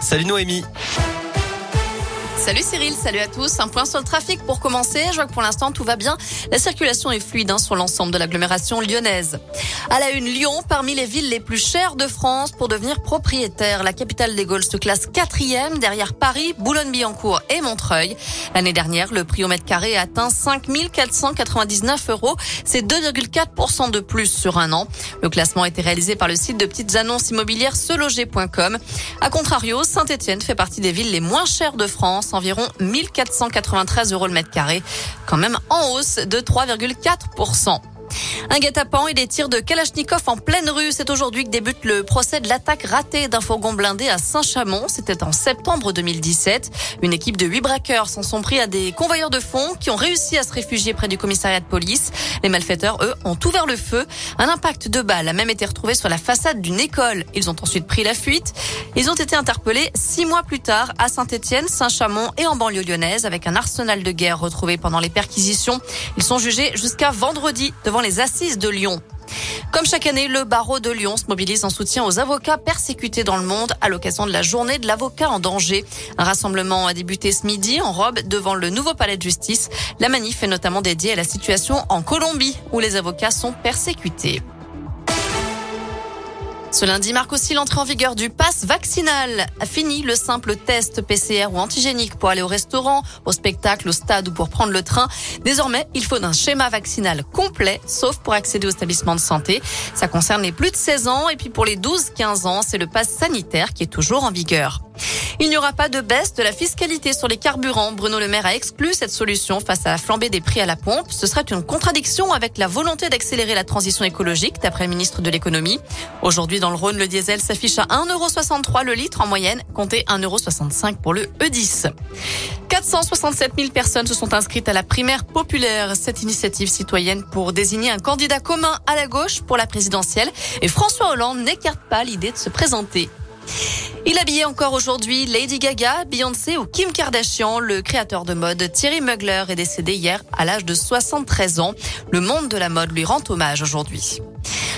Salut Noémie. Salut Cyril, salut à tous. Un point sur le trafic pour commencer. Je vois que pour l'instant tout va bien. La circulation est fluide hein, sur l'ensemble de l'agglomération lyonnaise. À la une, Lyon, parmi les villes les plus chères de France pour devenir propriétaire. La capitale des Gaules se classe quatrième derrière Paris, Boulogne-Billancourt et Montreuil. L'année dernière, le prix au mètre carré a atteint 5 499 euros. C'est 2,4% de plus sur un an. Le classement a été réalisé par le site de petites annonces immobilières seloger.com. A contrario, Saint-Etienne fait partie des villes les moins chères de France environ 1493 euros le mètre carré, quand même en hausse de 3,4%. Un guet-apens et des tirs de Kalachnikov en pleine rue. C'est aujourd'hui que débute le procès de l'attaque ratée d'un fourgon blindé à Saint-Chamond. C'était en septembre 2017. Une équipe de huit braqueurs s'en sont pris à des convoyeurs de fonds qui ont réussi à se réfugier près du commissariat de police. Les malfaiteurs, eux, ont ouvert le feu. Un impact de balle a même été retrouvé sur la façade d'une école. Ils ont ensuite pris la fuite. Ils ont été interpellés six mois plus tard à Saint-Etienne, Saint-Chamond et en banlieue lyonnaise avec un arsenal de guerre retrouvé pendant les perquisitions. Ils sont jugés jusqu'à vendredi devant les assises de Lyon. Comme chaque année, le barreau de Lyon se mobilise en soutien aux avocats persécutés dans le monde à l'occasion de la journée de l'avocat en danger. Un rassemblement a débuté ce midi en robe devant le nouveau palais de justice. La manif est notamment dédiée à la situation en Colombie où les avocats sont persécutés. Ce lundi marque aussi l'entrée en vigueur du pass vaccinal. Fini le simple test PCR ou antigénique pour aller au restaurant, au spectacle, au stade ou pour prendre le train. Désormais, il faut un schéma vaccinal complet, sauf pour accéder aux établissements de santé. Ça concerne les plus de 16 ans et puis pour les 12-15 ans, c'est le pass sanitaire qui est toujours en vigueur. Il n'y aura pas de baisse de la fiscalité sur les carburants. Bruno Le Maire a exclu cette solution face à la flambée des prix à la pompe. Ce serait une contradiction avec la volonté d'accélérer la transition écologique, d'après le ministre de l'économie. Aujourd'hui, dans le Rhône, le diesel s'affiche à 1,63€ le litre en moyenne, comptez 1,65€ pour le E10. 467 000 personnes se sont inscrites à la primaire populaire, cette initiative citoyenne pour désigner un candidat commun à la gauche pour la présidentielle. Et François Hollande n'écarte pas l'idée de se présenter. Il habillait encore aujourd'hui Lady Gaga, Beyoncé ou Kim Kardashian. Le créateur de mode Thierry Mugler est décédé hier à l'âge de 73 ans. Le monde de la mode lui rend hommage aujourd'hui.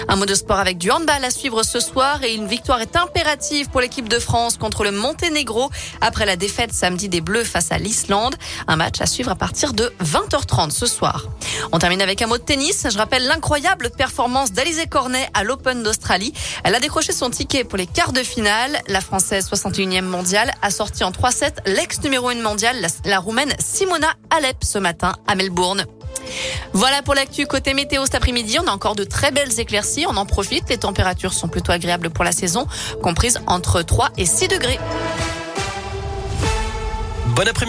Un mot de sport avec du handball à suivre ce soir et une victoire est impérative pour l'équipe de France contre le Monténégro après la défaite samedi des Bleus face à l'Islande. Un match à suivre à partir de 20h30 ce soir. On termine avec un mot de tennis. Je rappelle l'incroyable performance d'Alizé Cornet à l'Open d'Australie. Elle a décroché son ticket pour les quarts de finale. La Française 61e mondiale a sorti en 3-7 l'ex numéro 1 mondiale, la, Roumaine Simona Alep ce matin à Melbourne. Voilà pour l'actu côté météo cet après-midi. On a encore de très belles éclaircies. On en profite. Les températures sont plutôt agréables pour la saison, comprises entre 3 et 6 degrés. Bon après-midi.